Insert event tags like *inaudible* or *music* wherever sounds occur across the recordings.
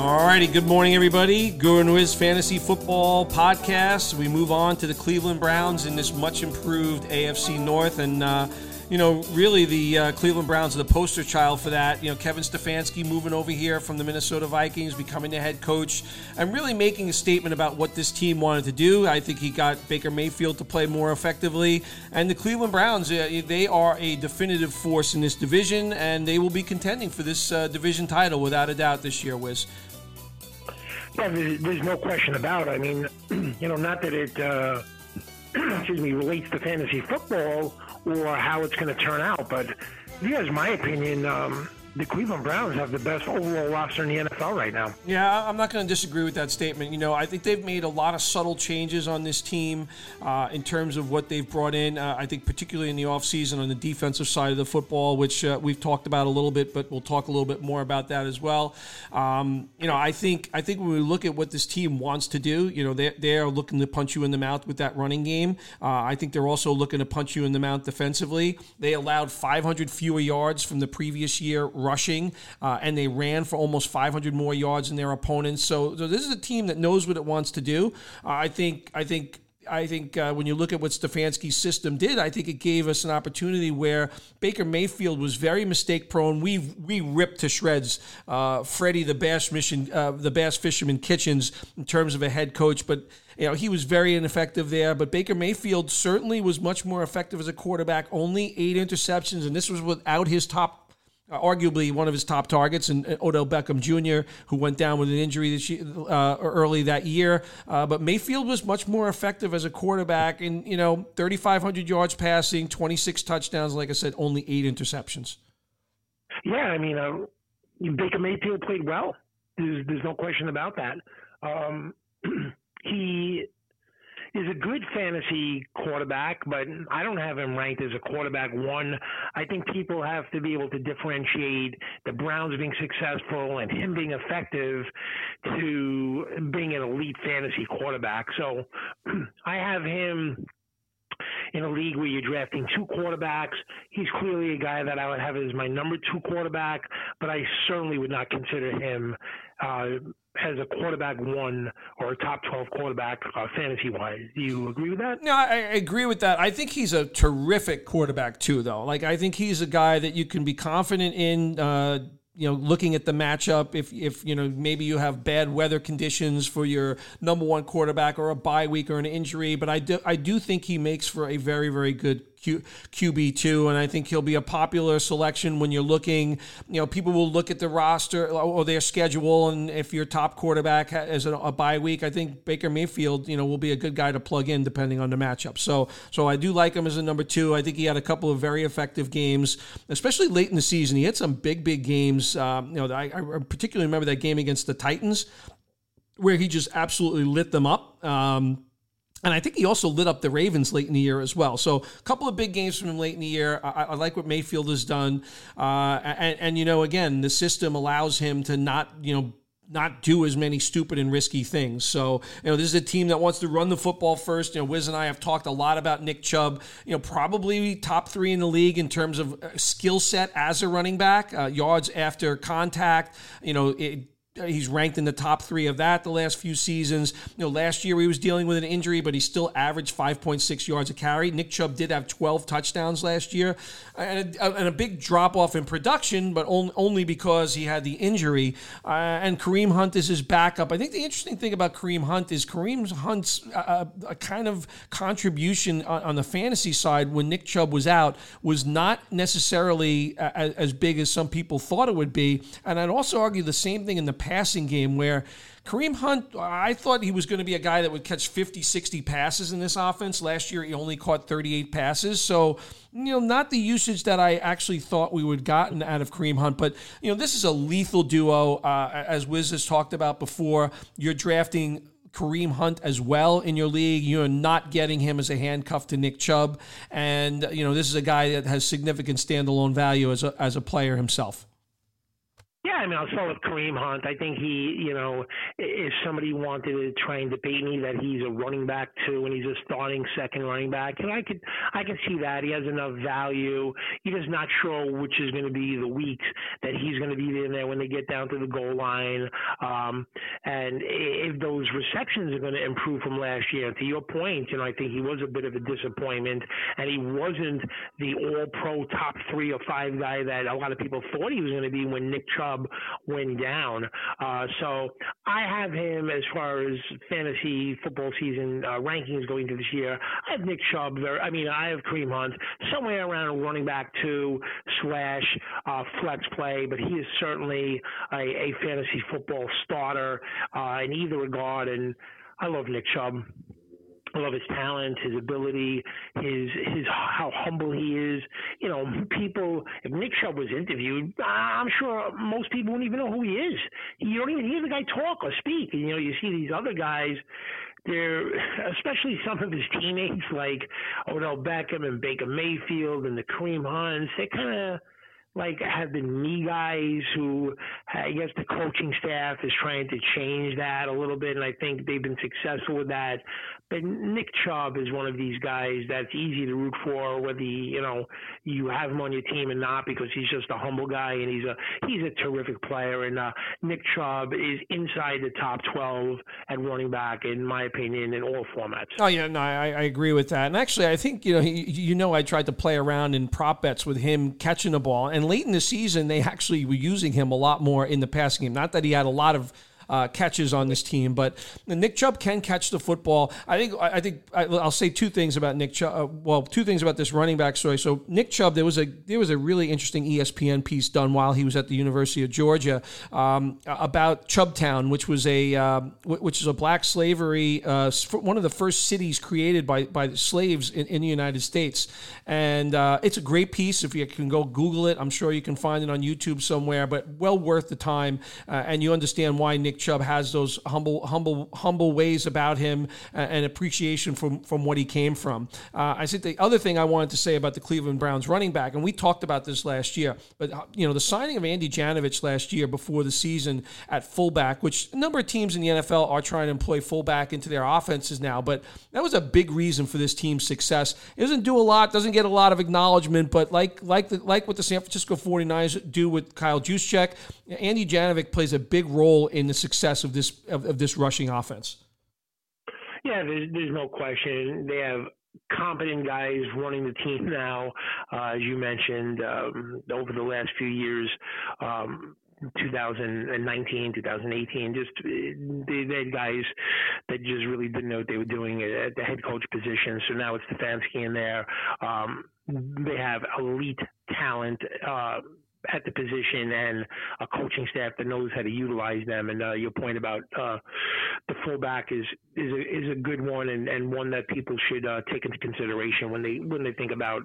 All righty, good morning, everybody. Guru and Wiz Fantasy Football Podcast. We move on to the Cleveland Browns in this much improved AFC North, and uh, you know, really the uh, Cleveland Browns are the poster child for that. You know, Kevin Stefanski moving over here from the Minnesota Vikings, becoming the head coach, and really making a statement about what this team wanted to do. I think he got Baker Mayfield to play more effectively, and the Cleveland Browns, uh, they are a definitive force in this division, and they will be contending for this uh, division title without a doubt this year, Wiz. Yeah, there's, there's no question about it. I mean, *clears throat* you know, not that it, uh, *clears throat* excuse me, relates to fantasy football or how it's going to turn out, but here's my opinion. Um, the Cleveland Browns have the best overall roster in the NFL right now. Yeah, I'm not going to disagree with that statement. You know, I think they've made a lot of subtle changes on this team uh, in terms of what they've brought in. Uh, I think particularly in the offseason on the defensive side of the football, which uh, we've talked about a little bit, but we'll talk a little bit more about that as well. Um, you know, I think I think when we look at what this team wants to do, you know, they they are looking to punch you in the mouth with that running game. Uh, I think they're also looking to punch you in the mouth defensively. They allowed 500 fewer yards from the previous year rushing, uh, and they ran for almost 500 more yards than their opponents. So, so this is a team that knows what it wants to do. Uh, I think. I think. I think uh, when you look at what Stefanski's system did, I think it gave us an opportunity where Baker Mayfield was very mistake prone. We we ripped to shreds uh, Freddie the Bass Mission, uh, the Bass Fisherman Kitchens in terms of a head coach, but you know he was very ineffective there. But Baker Mayfield certainly was much more effective as a quarterback. Only eight interceptions, and this was without his top arguably one of his top targets, and uh, Odell Beckham Jr., who went down with an injury this year, uh, early that year. Uh, but Mayfield was much more effective as a quarterback, and you know, 3,500 yards passing, 26 touchdowns. Like I said, only eight interceptions. Yeah, I mean, uh, Baker Mayfield played well. There's, there's no question about that. Um, *clears throat* he is a good fantasy quarterback, but I don't have him ranked as a quarterback one. I think people have to be able to differentiate the Browns being successful and him being effective to being an elite fantasy quarterback. So *clears throat* I have him in a league where you're drafting two quarterbacks. He's clearly a guy that I would have as my number two quarterback, but I certainly would not consider him uh, as a quarterback one or a top 12 quarterback uh, fantasy wise. Do you agree with that? No, I, I, agree with that. I think he's a terrific quarterback too, though. Like, I think he's a guy that you can be confident in. Uh, you know, looking at the matchup, if if you know maybe you have bad weather conditions for your number one quarterback or a bye week or an injury, but I do I do think he makes for a very very good Q, QB2, and I think he'll be a popular selection when you're looking. You know, people will look at the roster or their schedule, and if your top quarterback a, a bye week, I think Baker Mayfield, you know, will be a good guy to plug in depending on the matchup. So, so I do like him as a number two. I think he had a couple of very effective games, especially late in the season. He had some big, big games. Um, you know, I, I particularly remember that game against the Titans where he just absolutely lit them up. Um, and I think he also lit up the Ravens late in the year as well. So a couple of big games from him late in the year. I, I like what Mayfield has done, uh, and, and you know, again, the system allows him to not, you know, not do as many stupid and risky things. So, you know, this is a team that wants to run the football first. You know, Wiz and I have talked a lot about Nick Chubb, you know, probably top three in the league in terms of uh, skill set as a running back, uh, yards after contact, you know, it, He's ranked in the top three of that the last few seasons. You know, last year he was dealing with an injury, but he still averaged 5.6 yards a carry. Nick Chubb did have 12 touchdowns last year, and a, and a big drop off in production, but on, only because he had the injury. Uh, and Kareem Hunt is his backup. I think the interesting thing about Kareem Hunt is Kareem Hunt's uh, a kind of contribution on, on, the fantasy side when Nick Chubb was out was not necessarily as, as big as some people thought it would be. And I'd also argue the same thing in the passing game where Kareem Hunt, I thought he was going to be a guy that would catch 50, 60 passes in this offense. Last year, he only caught 38 passes. So, you know, not the usage that I actually thought we would gotten out of Kareem Hunt. But, you know, this is a lethal duo. Uh, as Wiz has talked about before, you're drafting Kareem Hunt as well in your league. You're not getting him as a handcuff to Nick Chubb. And, you know, this is a guy that has significant standalone value as a, as a player himself. Yeah, I mean, I'll start with Kareem Hunt. I think he, you know, if somebody wanted to try and debate me that he's a running back too, and he's a starting second running back, and I could, I can see that he has enough value. You're just not sure which is going to be the weeks that he's going to be in there when they get down to the goal line, um, and if those receptions are going to improve from last year. To your point, you know, I think he was a bit of a disappointment, and he wasn't the All-Pro top three or five guy that a lot of people thought he was going to be when Nick Chubb Went down. Uh, so I have him as far as fantasy football season uh, rankings going into this year. I have Nick Chubb. There, I mean, I have Kareem Hunt somewhere around running back two slash uh, flex play, but he is certainly a, a fantasy football starter uh, in either regard. And I love Nick Chubb. I love his talent, his ability, his his how humble he is. You know, people. If Nick Chubb was interviewed, I'm sure most people wouldn't even know who he is. You don't even hear the guy talk or speak. You know, you see these other guys. They're especially some of his teammates like Odell Beckham and Baker Mayfield and the Kareem Hunts. They kind of like have been me guys who I guess the coaching staff is trying to change that a little bit, and I think they've been successful with that. But Nick Chubb is one of these guys that's easy to root for, whether you know you have him on your team or not, because he's just a humble guy and he's a he's a terrific player. And uh, Nick Chubb is inside the top twelve at running back, in my opinion, in all formats. Oh yeah, no, I, I agree with that. And actually, I think you know he, you know I tried to play around in prop bets with him catching the ball and and late in the season, they actually were using him a lot more in the passing game. Not that he had a lot of uh, catches on this team. But Nick Chubb can catch the football. I think I think I'll say two things about Nick Chubb. Uh, well, two things about this running back story. So Nick Chubb, there was a there was a really interesting ESPN piece done while he was at the University of Georgia um, about Chubbtown, which was a uh, which is a black slavery uh, one of the first cities created by by slaves in, in the United States, and uh, it's a great piece. If you can go Google it, I'm sure you can find it on YouTube somewhere. But well worth the time, and you understand why Nick Chubb has those humble, humble, humble ways about him and appreciation from from what he came from. Uh, I think the other thing I wanted to say about the Cleveland Browns running back, and we talked about this last year, but uh, you know the signing of Andy Janovich last year before the season at fullback, which a number of teams in the NFL are trying to employ fullback into their offenses now, but that was a big reason for this team's success. It doesn't do a lot, doesn't get a lot of acknowledgement, but like like the, like what the San Francisco 49ers do with Kyle Juszczyk, Andy Janovich plays a big role in the success success of this of, of this rushing offense. Yeah, there's, there's no question. They have competent guys running the team now, uh, as you mentioned, um, over the last few years. Um, 2019, 2018, just they, they had guys that just really didn't know what they were doing at the head coach position. So now it's Stefanski in there. Um, they have elite talent. Uh, at the position and a coaching staff that knows how to utilize them. And uh, your point about uh, the fullback is is a, is a good one and, and one that people should uh, take into consideration when they when they think about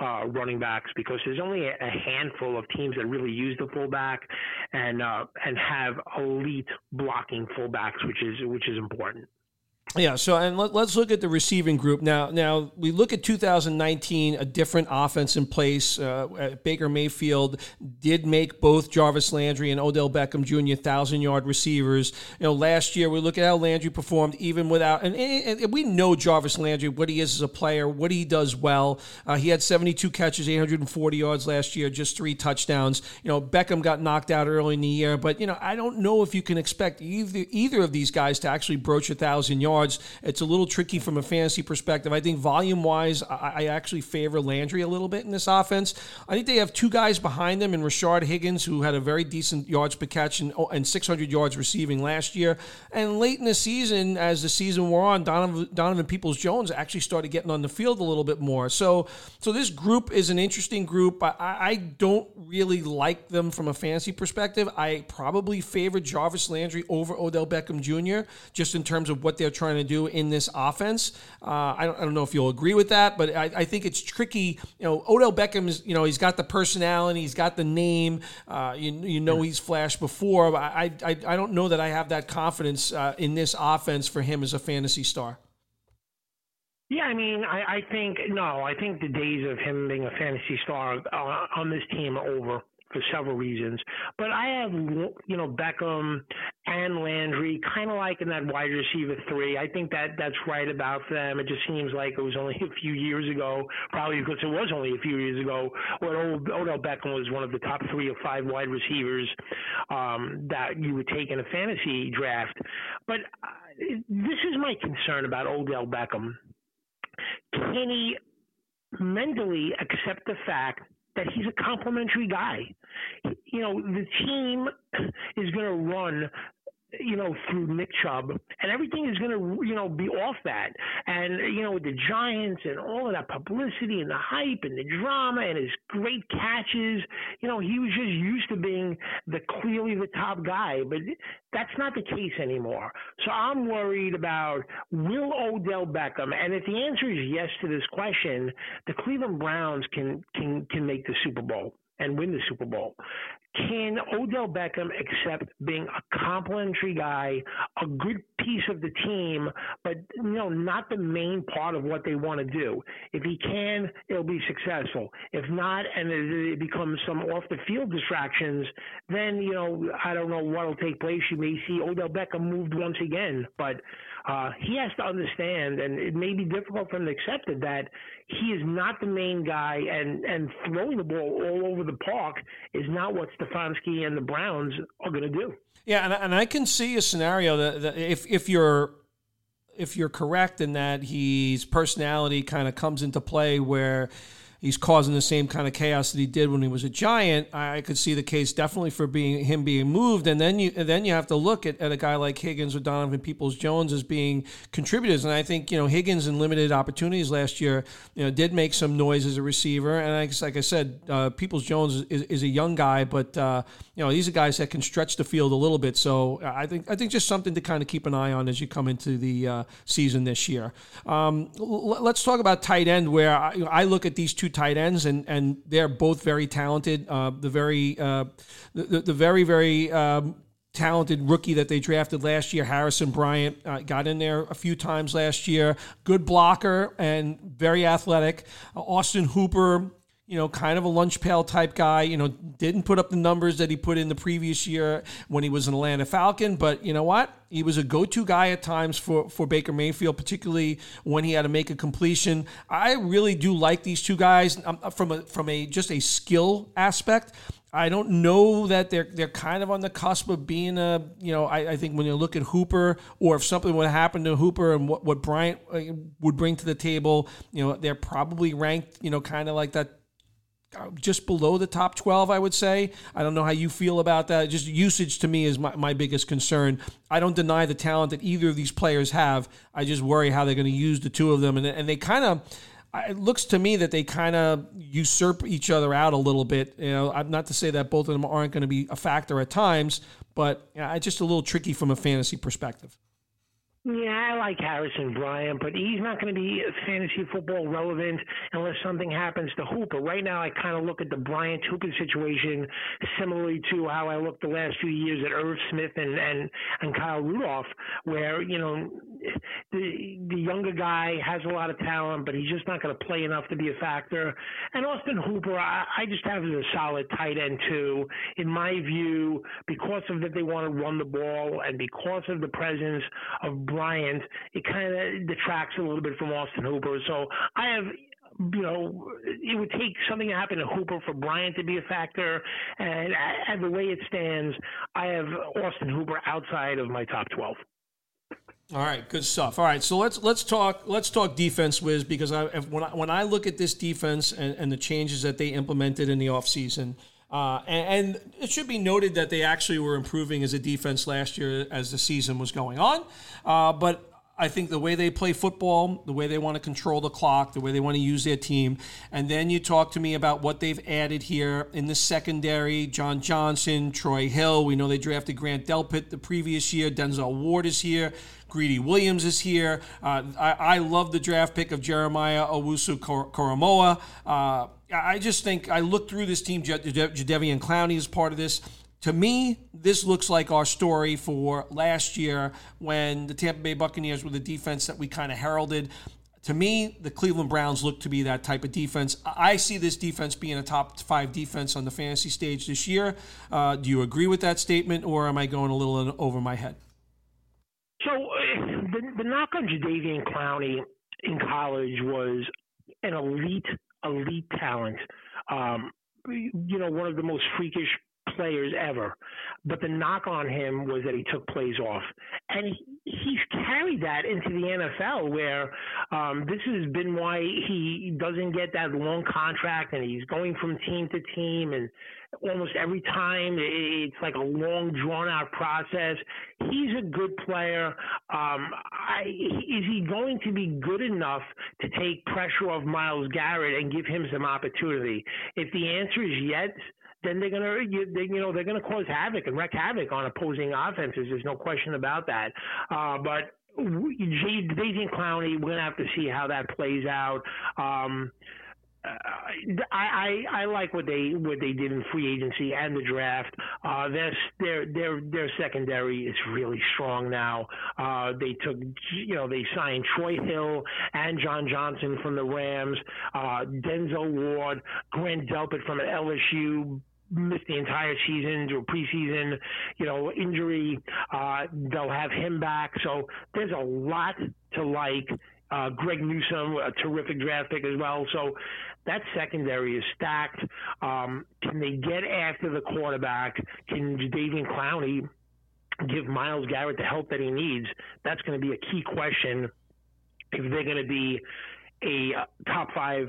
uh, running backs because there's only a, handful of teams that really use the fullback and uh, and have elite blocking fullbacks, which is which is important. Yeah, so and let, us look at the receiving group now. Now we look at 2019, a different offense in place. Uh, Baker Mayfield did make both Jarvis Landry and Odell Beckham Jr. thousand yard receivers. You know, last year we look at how Landry performed even without, and, and, and we know Jarvis Landry what he is as a player, what he does well. Uh, he had 72 catches, 840 yards last year, just three touchdowns. You know, Beckham got knocked out early in the year, but you know, I don't know if you can expect either either of these guys to actually broach a thousand yards It's a little tricky from a fantasy perspective. I think volume wise, I, I actually favor Landry a little bit in this offense. I think they have two guys behind them in Rashard Higgins, who had a very decent yards per catch and, oh, and 600 yards receiving last year. And late in the season, as the season wore on, Donovan, Donovan Peoples Jones actually started getting on the field a little bit more. So, so this group is an interesting group. I, I don't really like them from a fantasy perspective. I probably favor Jarvis Landry over Odell Beckham Jr. just in terms of what they're trying trying to do in this offense. Uh, I, don't, I don't know if you'll agree with that, but I, I, think it's tricky. You know, Odell Beckham is, you know, he's got the personality, he's got the name. Uh, you, you know, he's flashed before. I, I, I don't know that I have that confidence uh, in this offense for him as a fantasy star. Yeah, I mean, I, I think no, I think the days of him being a fantasy star uh, on this team are over. for several reasons. But I have, you know, Beckham and Landry kind of like in that wide receiver three. I think that that's right about them. It just seems like it was only a few years ago, probably because it was only a few years ago, when Odell Beckham was one of the top three or five wide receivers um, that you would take in a fantasy draft. But uh, this is my concern about Odell Beckham. Can he mentally accept the fact that he's a complimentary guy. You know, the team is going to run you know, through Nick Chubb, and everything is going to, you know, be off that. And you know, with the Giants and all of that publicity and the hype and the drama and his great catches, you know, he was just used to being the clearly the top guy. But that's not the case anymore. So I'm worried about will Odell Beckham, and if the answer is yes to this question, the Cleveland Browns can can can make the Super Bowl and win the Super Bowl. Can Odell Beckham accept being a complimentary guy, a good piece of the team, but you know, not the main part of what they want to do? If he can, it'll be successful. If not, and it becomes some off the field distractions, then you know, I don't know what'll take place. You may see Odell Beckham moved once again, but uh, he has to understand, and it may be difficult for him to accept it, that he is not the main guy, and, and throwing the ball all over the park is not what Stefanski and the Browns are going to do. Yeah, and, and I can see a scenario that, that if if you're if you're correct in that his personality kind of comes into play where he's causing the same kind of chaos that he did when he was a giant, I could see the case definitely for being him being moved. And then you and then you have to look at, at a guy like Higgins or Donovan Peoples Jones as being contributors. And I think you know Higgins in limited opportunities last year, you know, did make some noise as a receiver. And I, like I said, uh, Peoples Jones is, is, a young guy, but uh, you know these are guys that can stretch the field a little bit. So I think I think just something to kind of keep an eye on as you come into the uh, season this year. Um, l- let's talk about tight end, where I, I look at these two two tight ends, and and they're both very talented. Uh, the very uh, the, the very very um, talented rookie that they drafted last year, Harrison Bryant, uh, got in there a few times last year. Good blocker and very athletic. Uh, Austin Hooper you know, kind of a lunch pail type guy. You know, didn't put up the numbers that he put in the previous year when he was an Atlanta Falcon, but you know what? He was a go-to guy at times for for Baker Mayfield, particularly when he had to make a completion. I really do like these two guys um, from a from a just a skill aspect. I don't know that they're they're kind of on the cusp of being a you know I, I think when you look at Hooper or if something would happen to Hooper and what what Bryant uh, would bring to the table, you know they're probably ranked you know kind of like that Uh, just below the top 12, I would say. I don't know how you feel about that. Just usage to me is my, my biggest concern. I don't deny the talent that either of these players have. I just worry how they're going to use the two of them. And, and they kind of, it looks to me that they kind of usurp each other out a little bit. You know, I'm not to say that both of them aren't going to be a factor at times, but you know, it's just a little tricky from a fantasy perspective. Yeah, I like Harrison Bryant, but he's not going to be fantasy football relevant unless something happens to Hooper. Right now, I kind of look at the Bryant Hooper situation similarly to how I looked the last few years at Irv Smith and and and Kyle Rudolph, where you know *laughs* the the younger guy has a lot of talent, but he's just not going to play enough to be a factor. And Austin Hooper, I, I just have as a solid tight end too, in my view, because of that they want to run the ball and because of the presence of Bryant, it kind of detracts a little bit from Austin Hooper. So I have you know, it would take something to happen to Hooper for Bryant to be a factor. And, and the way it stands, I have Austin Hooper outside of my top 12. All right, good stuff. All right, so let's let's talk let's talk defense, Wiz, because I, when I, when I look at this defense and, and the changes that they implemented in the offseason, uh, and, and, it should be noted that they actually were improving as a defense last year as the season was going on. Uh, but I think the way they play football, the way they want to control the clock, the way they want to use their team, and then you talk to me about what they've added here in the secondary. John Johnson, Troy Hill. We know they drafted Grant Delpit the previous year. Denzel Ward is here. Greedy Williams is here. Uh, I, I, love the draft pick of Jeremiah Owusu Koramoah. Uh, I just think I looked through this team. Jadeveon Clowney is part of this to me, this looks like our story for last year when the Tampa Bay Buccaneers were the defense that we kind of heralded. to me, the Cleveland Browns look to be that type of defense. I see this defense being a top five defense on the fantasy stage this year. Uh, do you agree with that statement, or am I going a little over my head? So *sighs* the, the knock on Jadeveon Clowney in college was an elite, elite talent. Um, you know, one of the most freakish players ever. But the knock on him was that he took plays off. And he, he's carried that into the NFL where um, this has been why he doesn't get that long contract and he's going from team to team and almost every time it's like a long drawn out process. He's a good player. Um, I, is he going to be good enough to take pressure off Myles Garrett and give him some opportunity? If the answer is yes, then they're gonna you, they, you know they're gonna cause havoc and wreak havoc on opposing offenses. There's no question about that. Uh, but Jadeveon Clowney, we're gonna have to see how that plays out. Um, I, I I like what they what they did in free agency and the draft. Uh, their their their their secondary is really strong now. Uh, they took you know they signed Troy Hill and John Johnson from the Rams, uh, Denzel Ward, Grant Delpit from LSU, missed the entire season or preseason, you know, injury. Uh, they'll have him back. So there's a lot to like. Uh, Greg Newsome, a terrific draft pick as well. So that secondary is stacked. Um, can they get after the quarterback? Can Jadeveon Clowney give Myles Garrett the help that he needs? That's going to be a key question if they're going to be a top five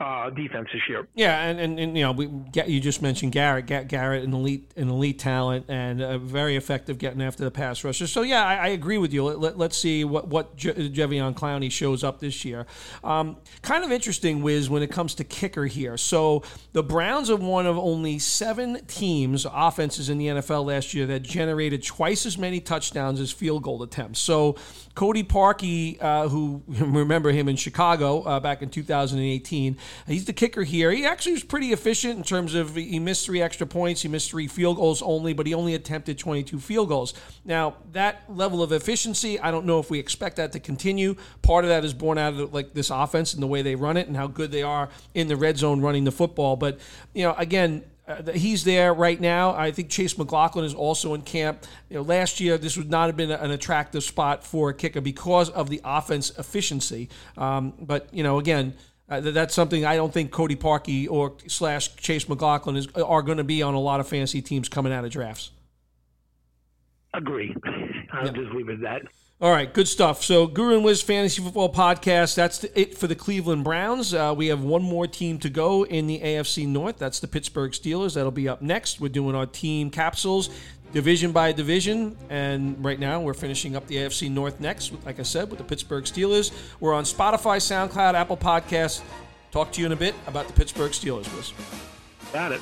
uh, defense this year. Yeah, and, and, and, you know, we get you just mentioned Garrett. Garrett, an elite, an elite talent, and uh, very effective getting after the pass rusher. So yeah, I, I agree with you. Let, us see what what Je- Jadeveon Clowney shows up this year. Um, kind of interesting, Wiz, when it comes to kicker here. So the Browns are one of only seven teams, offenses in the NFL last year that generated twice as many touchdowns as field goal attempts. So Cody Parkey, uh, who *laughs* remember him in Chicago uh, back in 2018 He's the kicker here. He actually was pretty efficient in terms of he missed three extra points, he missed three field goals only, but he only attempted 22 field goals. Now, that level of efficiency, I don't know if we expect that to continue. Part of that is born out of like this offense and the way they run it and how good they are in the red zone running the football. But, you know, again, uh, he's there right now. I think Chase McLaughlin is also in camp. You know, last year this would not have been an attractive spot for a kicker because of the offense efficiency. Um, but you know, again, uh, that's something I don't think Cody Parkey or slash Chase McLaughlin is are going to be on a lot of fantasy teams coming out of drafts. Agree. *laughs* I'll yeah. just leave it at that. All right, good stuff. So, Guru and Wiz Fantasy Football Podcast. That's it for the Cleveland Browns. Uh, we have one more team to go in the AFC North. That's the Pittsburgh Steelers. That'll be up next. We're doing our team capsules division by division. And right now, we're finishing up the AFC North next, like I said, with the Pittsburgh Steelers. We're on Spotify, SoundCloud, Apple Podcasts. Talk to you in a bit about the Pittsburgh Steelers, Wiz. Got it.